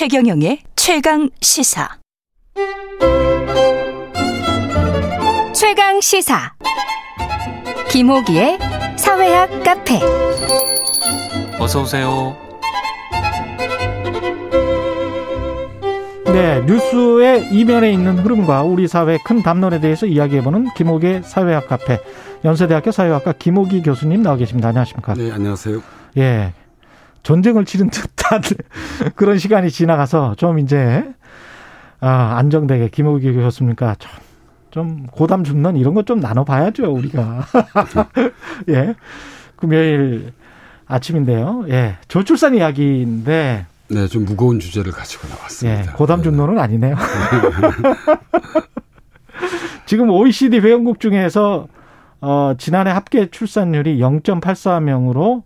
최경영의 최강 시사. 최강 시사. 김호기의 사회학 카페. 어서 오세요. 네, 뉴스의 이면에 있는 흐름과 우리 사회의 큰 담론에 대해서 이야기해보는 김호기의 사회학 카페. 연세대학교 사회학과 김호기 교수님 나와 계십니다. 안녕하십니까? 네, 안녕하세요. 예. 전쟁을 치른 듯한 그런 시간이 지나가서 좀 이제 아, 안정되게 김호기 교수님과 좀, 좀 고담 중론 이런 것 좀 나눠봐야죠 우리가. 예. 금요일 아침인데요. 예. 저출산 이야기인데. 네, 좀 무거운 주제를 가지고 나왔습니다. 예, 고담 중론은 아니네요. 지금 OECD 회원국 중에서 어, 지난해 합계 출산율이 0.84명으로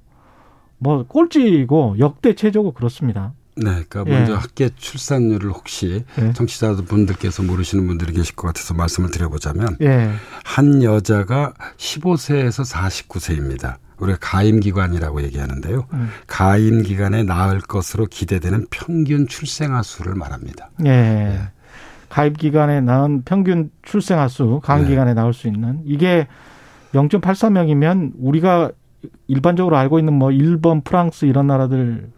뭐 꼴찌고 역대 최저고 그렇습니다. 네, 그러니까 예. 먼저 학계 출산율을 혹시 예. 청취자분들께서 모르시는 분들이 계실 것 같아서 말씀을 드려보자면 예. 한 여자가 15세에서 49세입니다. 우리가 가임 기간이라고 얘기하는데요. 음. 가임 기간에 낳을 것으로 기대되는 평균 출생아 수를 말합니다. 예. 가입 기간에 낳은 평균 출생아 수, 네. 기간에 나올 수 있는 이게 0.84명이면 우리가 일반적으로 알고 있는 뭐 일본, 프랑스 이런 나라들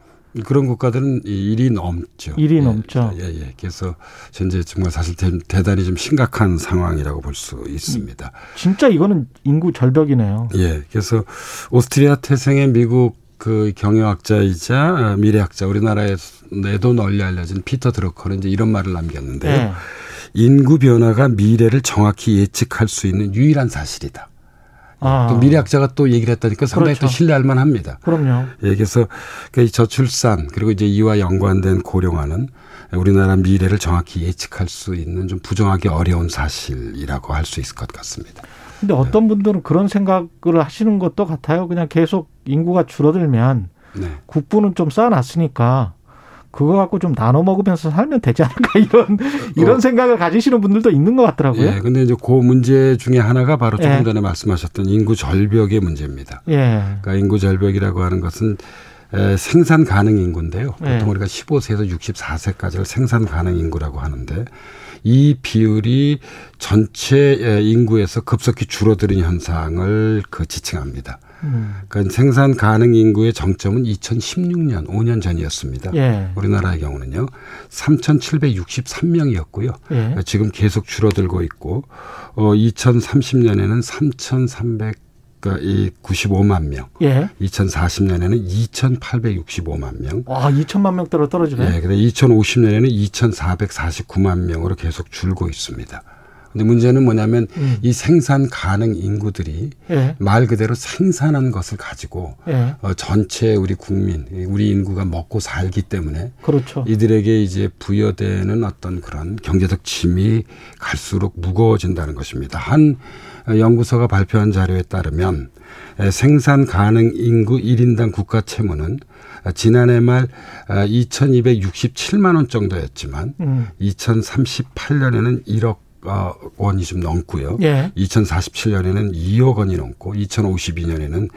그런 국가들은 이 1이 넘죠. 일이 예, 넘죠. 예, 예. 그래서 현재 정말 사실 대, 대단히 좀 심각한 상황이라고 볼 수 있습니다. 진짜 이거는 인구 절벽이네요. 예. 그래서 오스트리아 태생의 미국 그 경영학자이자 어, 미래학자 우리나라에도 널리 알려진 피터 드러커는 이제 이런 말을 남겼는데요. 예. 인구 변화가 미래를 정확히 예측할 수 있는 유일한 사실이다. 아, 또 미래학자가 또 얘기를 했다니까 상당히 그렇죠. 또 신뢰할 만합니다. 그럼요. 예, 그래서 그 저출산 그리고 이제 이와 연관된 고령화는 우리나라 미래를 정확히 예측할 수 있는 좀 부정하기 어려운 사실이라고 할 수 있을 것 같습니다. 근데 어떤 분들은 그런 생각을 하시는 것도 같아요. 그냥 계속 인구가 줄어들면 네. 국부는 좀 쌓아놨으니까 그거 갖고 좀 나눠 먹으면서 살면 되지 않을까 이런 이런 어. 생각을 가지시는 분들도 있는 것 같더라고요. 예, 근데 이제 그 문제 중에 하나가 바로 조금 예. 전에 말씀하셨던 인구 절벽의 문제입니다. 예. 그러니까 인구 절벽이라고 하는 것은 에, 생산 가능 인구인데요. 보통 예. 우리가 15세에서 64세까지를 생산 가능 인구라고 하는데 이 비율이 전체 에, 인구에서 급속히 줄어드는 현상을 그 지칭합니다. 음. 그러니까 생산 가능 인구의 정점은 2016년 5년 전이었습니다. 예. 우리나라의 경우는요. 3,763명이었고요. 예. 지금 계속 줄어들고 있고 어 2030년에는 3,395만 명, 예. 2040년에는 2,865만 명, 와, 2천만 명대로 떨어지네. 예, 근데 2050년에는 2,449만 명으로 계속 줄고 있습니다. 근데 문제는 뭐냐면 음. 이 생산 가능 인구들이 예. 말 그대로 생산한 것을 가지고 예. 어, 전체 우리 국민, 우리 인구가 먹고 살기 때문에 그렇죠. 이들에게 이제 부여되는 어떤 그런 경제적 짐이 갈수록 무거워진다는 것입니다. 한 연구소가 발표한 자료에 따르면 생산 가능 인구 1인당 국가 채무는 지난해 말 2,267만 원 정도였지만 음. 2038년에는 1억 어, 원이 좀 넘고요. 예. 2047년에는 2억 원이 넘고 2052년에는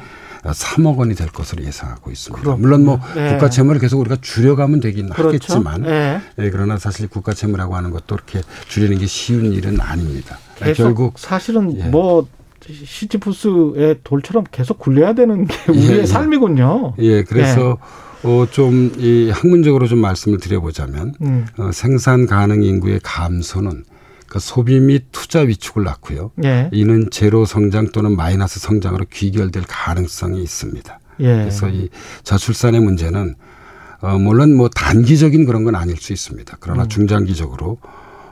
3억 원이 될 것으로 예상하고 있습니다. 그렇군요. 물론 뭐 예. 국가 채무를 계속 우리가 줄여가면 되긴 그렇죠. 하겠지만 예. 예, 그러나 사실 국가 채무라고 하는 것도 그렇게 줄이는 게 쉬운 일은 아닙니다. 예, 계속 결국 사실은 예. 뭐 시지푸스의 돌처럼 계속 굴려야 되는 게 우리의 예, 예. 삶이군요. 예, 그래서 어, 좀 이 학문적으로 좀 말씀을 드려보자면 음. 어, 생산 가능 인구의 감소는 그 소비 및 투자 위축을 낳고요. 예. 이는 제로 성장 또는 마이너스 성장으로 귀결될 가능성이 있습니다. 예. 그래서 이 저출산의 문제는 어 물론 뭐 단기적인 그런 건 아닐 수 있습니다. 그러나 음. 중장기적으로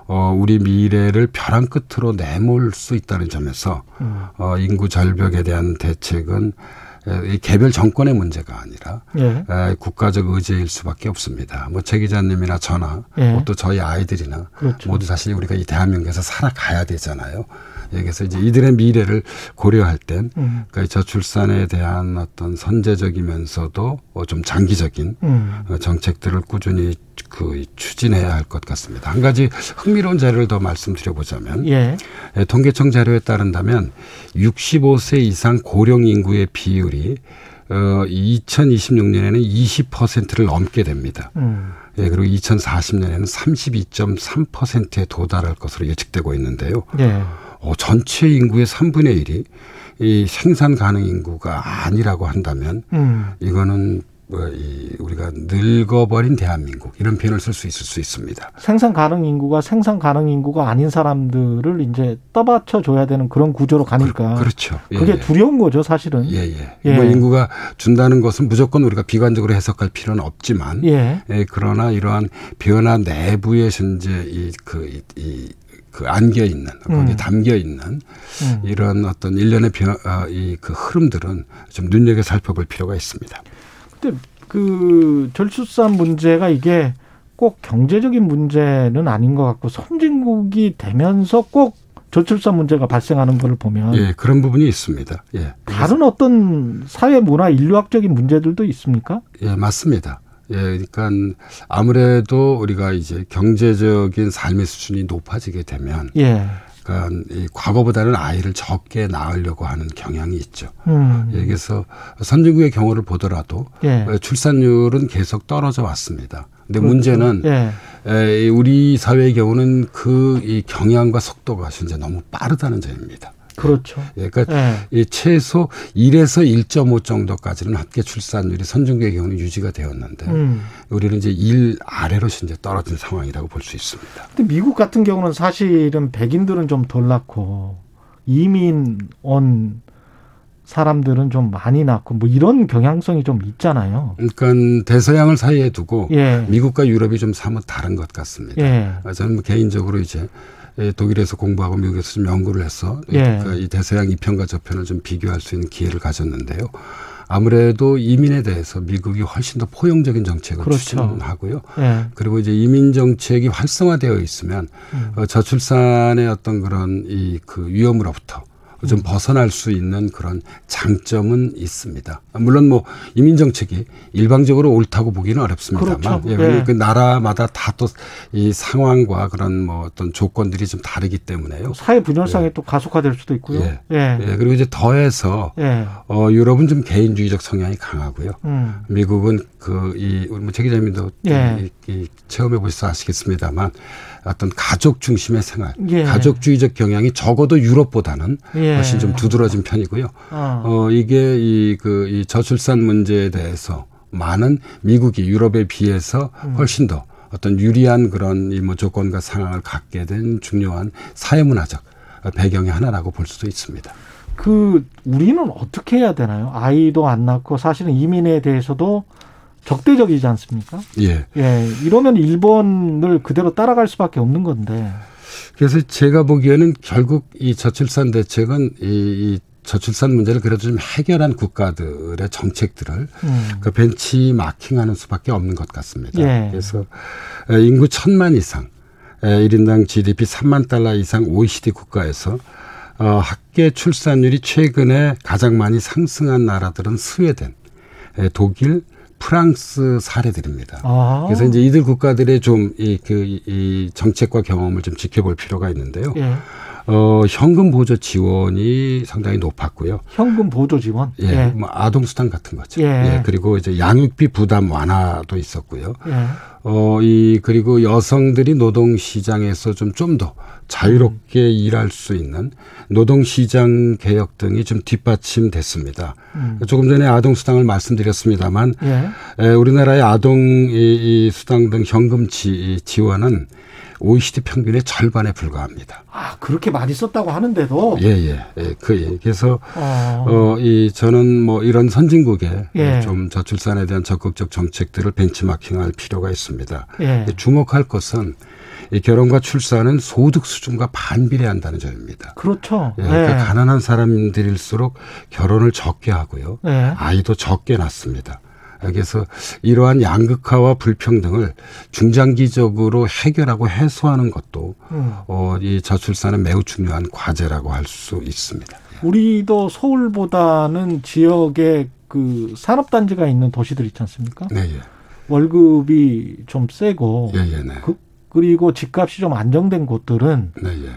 어 우리 미래를 벼랑 끝으로 내몰 수 있다는 점에서 음. 어 인구 절벽에 대한 대책은 개별 정권의 문제가 아니라 예. 에, 국가적 의제일 수밖에 없습니다. 뭐 최 기자님이나 저나 예. 뭐또 저희 아이들이나 그렇죠. 모두 사실 우리가 이 대한민국에서 살아가야 되잖아요. 예, 그래서 이제 이들의 미래를 고려할 땐 음. 그러니까 이 저출산에 대한 어떤 선제적이면서도 어, 좀 장기적인 음. 어, 정책들을 꾸준히 그 추진해야 할 것 같습니다. 한 가지 흥미로운 자료를 더 말씀드려보자면 예. 예, 통계청 자료에 따른다면 65세 이상 고령 인구의 비율이 어 2026년에는 20%를 넘게 됩니다. 음. 예, 그리고 2040년에는 32.3%에 도달할 것으로 예측되고 있는데요. 예. 어, 전체 인구의 3분의 1이 이 생산 가능 인구가 아니라고 한다면 음. 이거는 뭐 이 우리가 늙어버린 대한민국 이런 표현을 쓸 수 있을 수 있습니다. 생산 가능 인구가 생산 가능 인구가 아닌 사람들을 이제 떠받쳐 줘야 되는 그런 구조로 가니까 그, 렇죠 그게 두려운 거죠, 사실은. 예, 예. 예. 뭐 인구가 준다는 것은 무조건 우리가 비관적으로 해석할 필요는 없지만 예. 예, 그러나 이러한 변화 내부에 현재 이그 이, 그 안겨 있는 거기에 음. 담겨 있는 음. 이런 어떤 일련의 변화 아, 이그 흐름들은 좀 눈여겨 살펴볼 필요가 있습니다. 근데 그 절출산 문제가 이게 꼭 경제적인 문제는 아닌 것 같고 선진국이 되면서 꼭 저출산 문제가 발생하는 것을 보면 예, 그런 부분이 있습니다. 예. 다른 어떤 사회 문화 인류학적인 문제들도 있습니까? 예, 맞습니다. 예, 그러니까 아무래도 우리가 이제 경제적인 삶의 수준이 높아지게 되면 예. 그러니까 이 과거보다는 아이를 적게 낳으려고 하는 경향이 있죠. 음. 예, 그래서 선진국의 경우를 보더라도 예. 어, 출산율은 계속 떨어져 왔습니다. 근데 그렇죠. 문제는 예. 에, 이 우리 사회의 경우는 그 이 경향과 속도가 현재 너무 빠르다는 점입니다. 그렇죠. 예, 그러니까 예. 이 최소 1에서 1.5 정도까지는 합계 출산율이 선진국의 경우는 유지가 되었는데 음. 우리는 이제 1 아래로 현재 떨어진 상황이라고 볼 수 있습니다. 근데 미국 같은 경우는 사실은 백인들은 좀 덜 낳고 이민 온 사람들은 좀 많이 낳고 뭐 이런 경향성이 좀 있잖아요. 그러니까 대서양을 사이에 두고 예. 미국과 유럽이 좀 사뭇 다른 것 같습니다. 예. 아, 저는 뭐 개인적으로 이제 예, 독일에서 공부하고 미국에서 좀 연구를 해서 예. 그이 대서양 이편과 저편을 좀 비교할 수 있는 기회를 가졌는데요. 아무래도 이민에 대해서 미국이 훨씬 더 포용적인 정책을 그렇죠. 추진하고요. 예. 그리고 이제 이민 정책이 활성화되어 있으면 음. 어, 저출산의 어떤 그런 이 그 위험으로부터 음. 좀 벗어날 수 있는 그런 장점은 있습니다. 물론 뭐 이민 정책이 일방적으로 옳다고 보기는 어렵습니다만, 그렇죠. 예, 예. 그- 그 나라마다 다 또 이 상황과 그런 뭐 어떤 조건들이 좀 다르기 때문에요. 사회 분열상이 또 가속화될 수도 있고요. 예. 예. 예, 그리고 이제 더해서 예. 어, 유럽은 좀 개인주의적 성향이 강하고요. 음. 미국은 그 이 우리 뭐최 기자님도 예. 이, 이 체험해 보셔서 아시겠습니다만 어떤 가족 중심의 생활, 예. 가족주의적 경향이 적어도 유럽보다는 예. 훨씬 좀 두드러진 편이고요. 어. 어 이게 이 그 이 저출산 문제에 대해서 많은 미국이 유럽에 비해서 음. 훨씬 더 어떤 유리한 그런 이뭐 조건과 상황을 갖게 된 중요한 사회문화적 배경의 하나라고 볼 수도 있습니다. 그 우리는 어떻게 해야 되나요? 아이도 안 낳고 사실은 이민에 대해서도 적대적이지 않습니까? 예. 예. 이러면 일본을 그대로 따라갈 수밖에 없는 건데. 그래서 제가 보기에는 결국 이 저출산 대책은 이, 이 저출산 문제를 그래도 좀 해결한 국가들의 정책들을 음. 그 벤치 마킹하는 수밖에 없는 것 같습니다. 예. 그래서 에, 인구 천만 이상, 에, 1인당 GDP 3만 달러 이상 OECD 국가에서 어, 학계 출산율이 최근에 가장 많이 상승한 나라들은 스웨덴, 에, 독일, 프랑스 사례들입니다. 아. 그래서 이제 이들 국가들의 좀이그이 정책과 경험을 좀 지켜볼 필요가 있는데요. 예. 어, 현금 보조 지원이 상당히 높았고요. 현금 보조 지원. 예, 뭐 아동 수당 같은 거죠. 예. 그리고 이제 양육비 부담 완화도 있었고요. 예. 어, 이 그리고 여성들이 노동 시장에서 좀 좀 더 자유롭게 음. 일할 수 있는 노동 시장 개혁 등이 좀 뒷받침됐습니다. 음. 조금 전에 아동 수당을 말씀드렸습니다만 예. 에, 우리나라의 아동 이, 이 수당 등 현금 지, 지원은 OECD 평균의 절반에 불과합니다. 아, 그렇게 많이 썼다고 하는데도 예, 예, 예, 그, 예. 그래서, 어. 어, 이, 저는 뭐 이런 선진국에 예. 좀 저출산에 대한 적극적 정책들을 벤치마킹할 필요가 있습니다. 예. 주목할 것은 이 결혼과 출산은 소득 수준과 반비례한다는 점입니다. 그렇죠. 예, 그러니까 가난한 사람들일수록 결혼을 적게 하고요. 예. 아이도 적게 낳습니다. 그래서 이러한 양극화와 불평등을 중장기적으로 해결하고 해소하는 것도 음. 어, 이 저출산은 매우 중요한 과제라고 할 수 있습니다. 우리도 서울보다는 지역에 그 산업단지가 있는 도시들 있지 않습니까? 네, 예. 월급이 좀 세고 예, 예, 네. 그, 그리고 집값이 좀 안정된 곳들은 네, 예.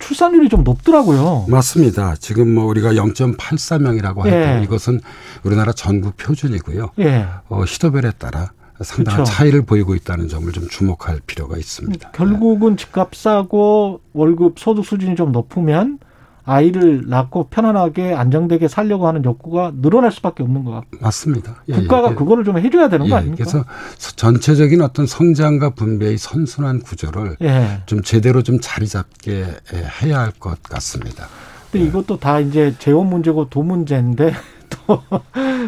출산율이 좀 높더라고요. 맞습니다. 지금 뭐 우리가 0.84명이라고 할때 예. 이것은 우리나라 전국 표준이고요. 예. 어, 시도별에 따라 상당한 그렇죠. 차이를 보이고 있다는 점을 좀 주목할 필요가 있습니다. 결국은 집값 싸고 월급 소득 수준이 좀 높으면 아이를 낳고 편안하게 안정되게 살려고 하는 욕구가 늘어날 수밖에 없는 것 같고 네, 맞습니다. 예, 국가가 예. 그거를 좀 해줘야 되는 거 예, 아닙니까? 그래서 전체적인 어떤 성장과 분배의 선순환 구조를 예. 좀 제대로 좀 자리 잡게 예, 해야 할 것 같습니다. 근데 이것도 다 이제 재원 문제고 돈 문제인데 또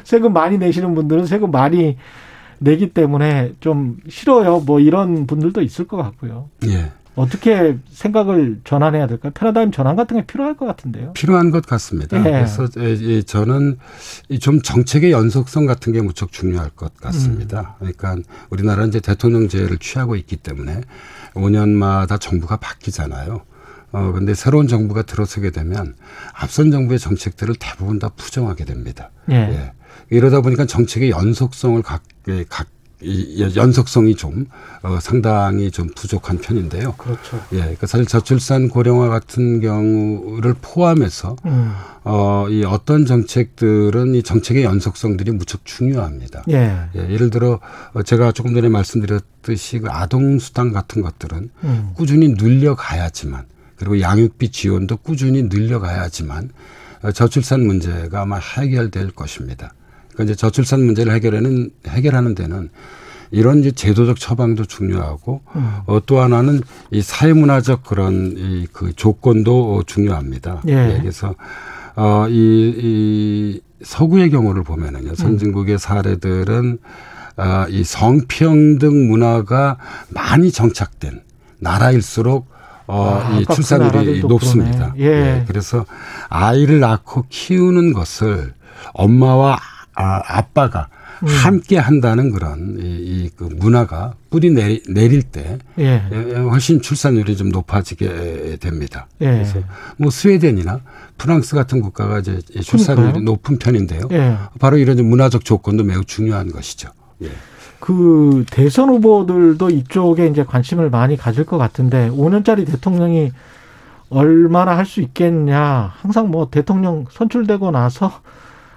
세금 많이 내시는 분들은 세금 많이 내기 때문에 좀 싫어요. 뭐 이런 분들도 있을 것 같고요. 예. 어떻게 생각을 전환해야 될까요? 패러다임 전환 같은 게 필요할 것 같은데요. 필요한 것 같습니다. 예. 그래서 예, 예, 저는 이좀 정책의 연속성 같은 게 무척 중요할 것 같습니다. 음. 그러니까 우리나라는 이제 대통령제를 취하고 있기 때문에 5년마다 정부가 바뀌잖아요. 어, 근데 새로운 정부가 들어서게 되면 앞선 정부의 정책들을 대부분 다 부정하게 됩니다. 예. 예. 이러다 보니까 정책의 연속성을 갖, 예, 갖, 이 연속성이 좀 어, 상당히 좀 부족한 편인데요. 그렇죠. 예, 그러니까 사실 저출산 고령화 같은 경우를 포함해서 음. 어, 이 어떤 정책들은 이 정책의 연속성들이 무척 중요합니다. 예. 예, 예를 들어 어, 제가 조금 전에 말씀드렸듯이 그 아동 수당 같은 것들은 음. 꾸준히 늘려가야지만 그리고 양육비 지원도 꾸준히 늘려가야지만 어, 저출산 문제가 아마 해결될 것입니다. 그러니까 이제 저출산 문제를 해결하는 해결하는 데는 이런 이제 제도적 처방도 중요하고 음. 어, 또 하나는 이 사회문화적 그런 이 그 조건도 어, 중요합니다. 예. 그래서 어, 이, 이 서구의 경우를 보면은요, 선진국의 사례들은 아, 이 성평등 문화가 많이 정착된 나라일수록 어, 아, 이 출산율이 높습니다. 그러네. 예. 그래서 아이를 낳고 키우는 것을 엄마와 아, 아빠가 음. 함께 한다는 그런 이, 이 그 문화가 뿌리 내리, 내릴 때 예. 예, 훨씬 출산율이 좀 높아지게 됩니다. 예. 그래서 뭐 스웨덴이나 프랑스 같은 국가가 이제 이 출산율이 그러니까요. 높은 편인데요. 예. 바로 이런 좀 문화적 조건도 매우 중요한 것이죠. 예. 그 대선 후보들도 이쪽에 이제 관심을 많이 가질 것 같은데 5년짜리 대통령이 얼마나 할 수 있겠냐. 항상 뭐 대통령 선출되고 나서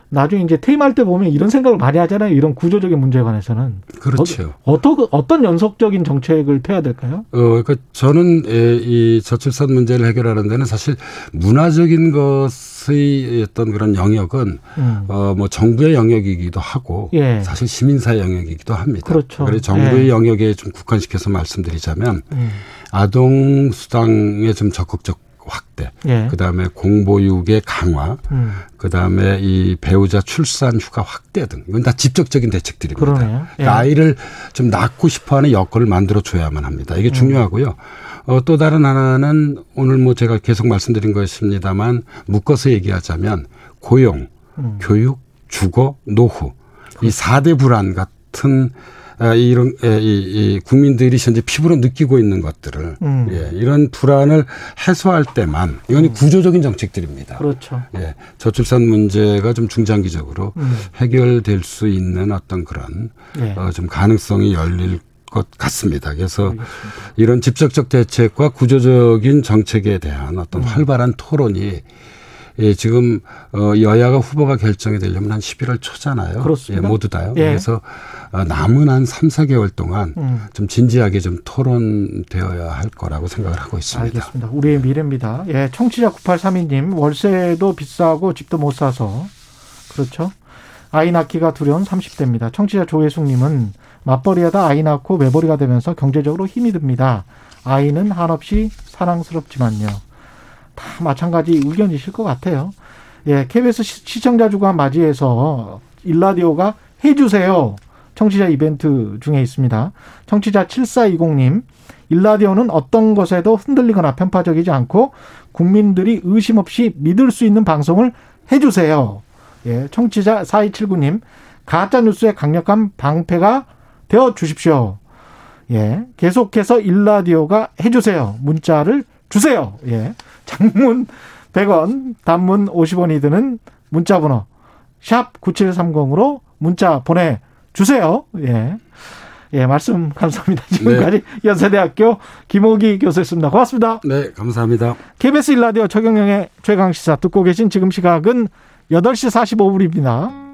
나중에 이제 퇴임할 때 보면 이런 생각을 많이 하잖아요. 이런 구조적인 문제에 관해서는. 그렇죠. 어 떤 어떤 연속적인 정책을 펴야 될까요? 어, 그러니까 저는 예, 이 저출산 문제를 해결하는 데는 사실 문화적인 것의 어떤 그런 영역은 음. 어, 뭐 정부의 영역이기도 하고 예. 사실 시민사회 영역이기도 합니다. 그렇죠. 그래서 정부의 예. 영역에 좀 국한시켜서 말씀드리자면 음. 아동 수당의 좀 적극적 확대, 예. 그 다음에 공보육의 강화, 음. 그 다음에 이 배우자 출산 휴가 확대 등 이건 다 직접적인 대책들입니다. 그러네요. 예. 그러니까 아이를 좀 낳고 싶어하는 여건을 만들어 줘야만 합니다. 음. 이게 중요하고요. 어, 또 다른 하나는 오늘 뭐 제가 계속 말씀드린 것입니다만 묶어서 얘기하자면 고용, 음. 교육, 주거, 노후 이 4대 불안 같은 아, 이런 에, 이, 이 국민들이 현재 피부로 느끼고 있는 것들을 음. 예, 이런 불안을 해소할 때만 이건 구조적인 정책들입니다. 그렇죠. 예, 저출산 문제가 좀 중장기적으로 음. 해결될 수 있는 어떤 그런 예. 어, 좀 가능성이 열릴 것 같습니다. 그래서 알겠습니다. 이런 직접적 대책과 구조적인 정책에 대한 어떤 음. 활발한 토론이 예, 지금 어, 여야가 후보가 결정이 되려면 한 11월 초잖아요. 그렇습니다. 예, 모두 다요. 예. 그래서 어, 남은 한 3, 4개월 동안 음. 좀 진지하게 좀 토론되어야 할 거라고 생각을 하고 있습니다. 알겠습니다. 우리의 미래입니다. 예, 청취자 9832님, 월세도 비싸고 집도 못 사서. 그렇죠. 아이 낳기가 두려운 30대입니다. 청취자 조혜숙님은 맞벌이하다 아이 낳고 외벌이가 되면서 경제적으로 힘이 듭니다. 아이는 한없이 사랑스럽지만요. 다 마찬가지 의견이실 것 같아요. 예, KBS 시- 시청자 주간 맞이해서 일라디오가 해주세요. 청취자 이벤트 중에 있습니다. 청취자 7420님, 일라디오는 어떤 것에도 흔들리거나 편파적이지 않고 국민들이 의심 없이 믿을 수 있는 방송을 해주세요. 예, 청취자 4279님, 가짜뉴스의 강력한 방패가 되어 주십시오. 예, 계속해서 일라디오가 해주세요. 문자를 주세요. 예, 장문 100원, 단문 50원이 드는 문자 번호 샵 9730으로 문자 보내 주세요. 예. 예, 말씀 감사합니다. 지금까지 연세대학교 김호기 교수였습니다. 고맙습니다. 네, 감사합니다. KBS 일라디오 최경영의 최강 시사 듣고 계신 지금 시각은 8시 45분입니다.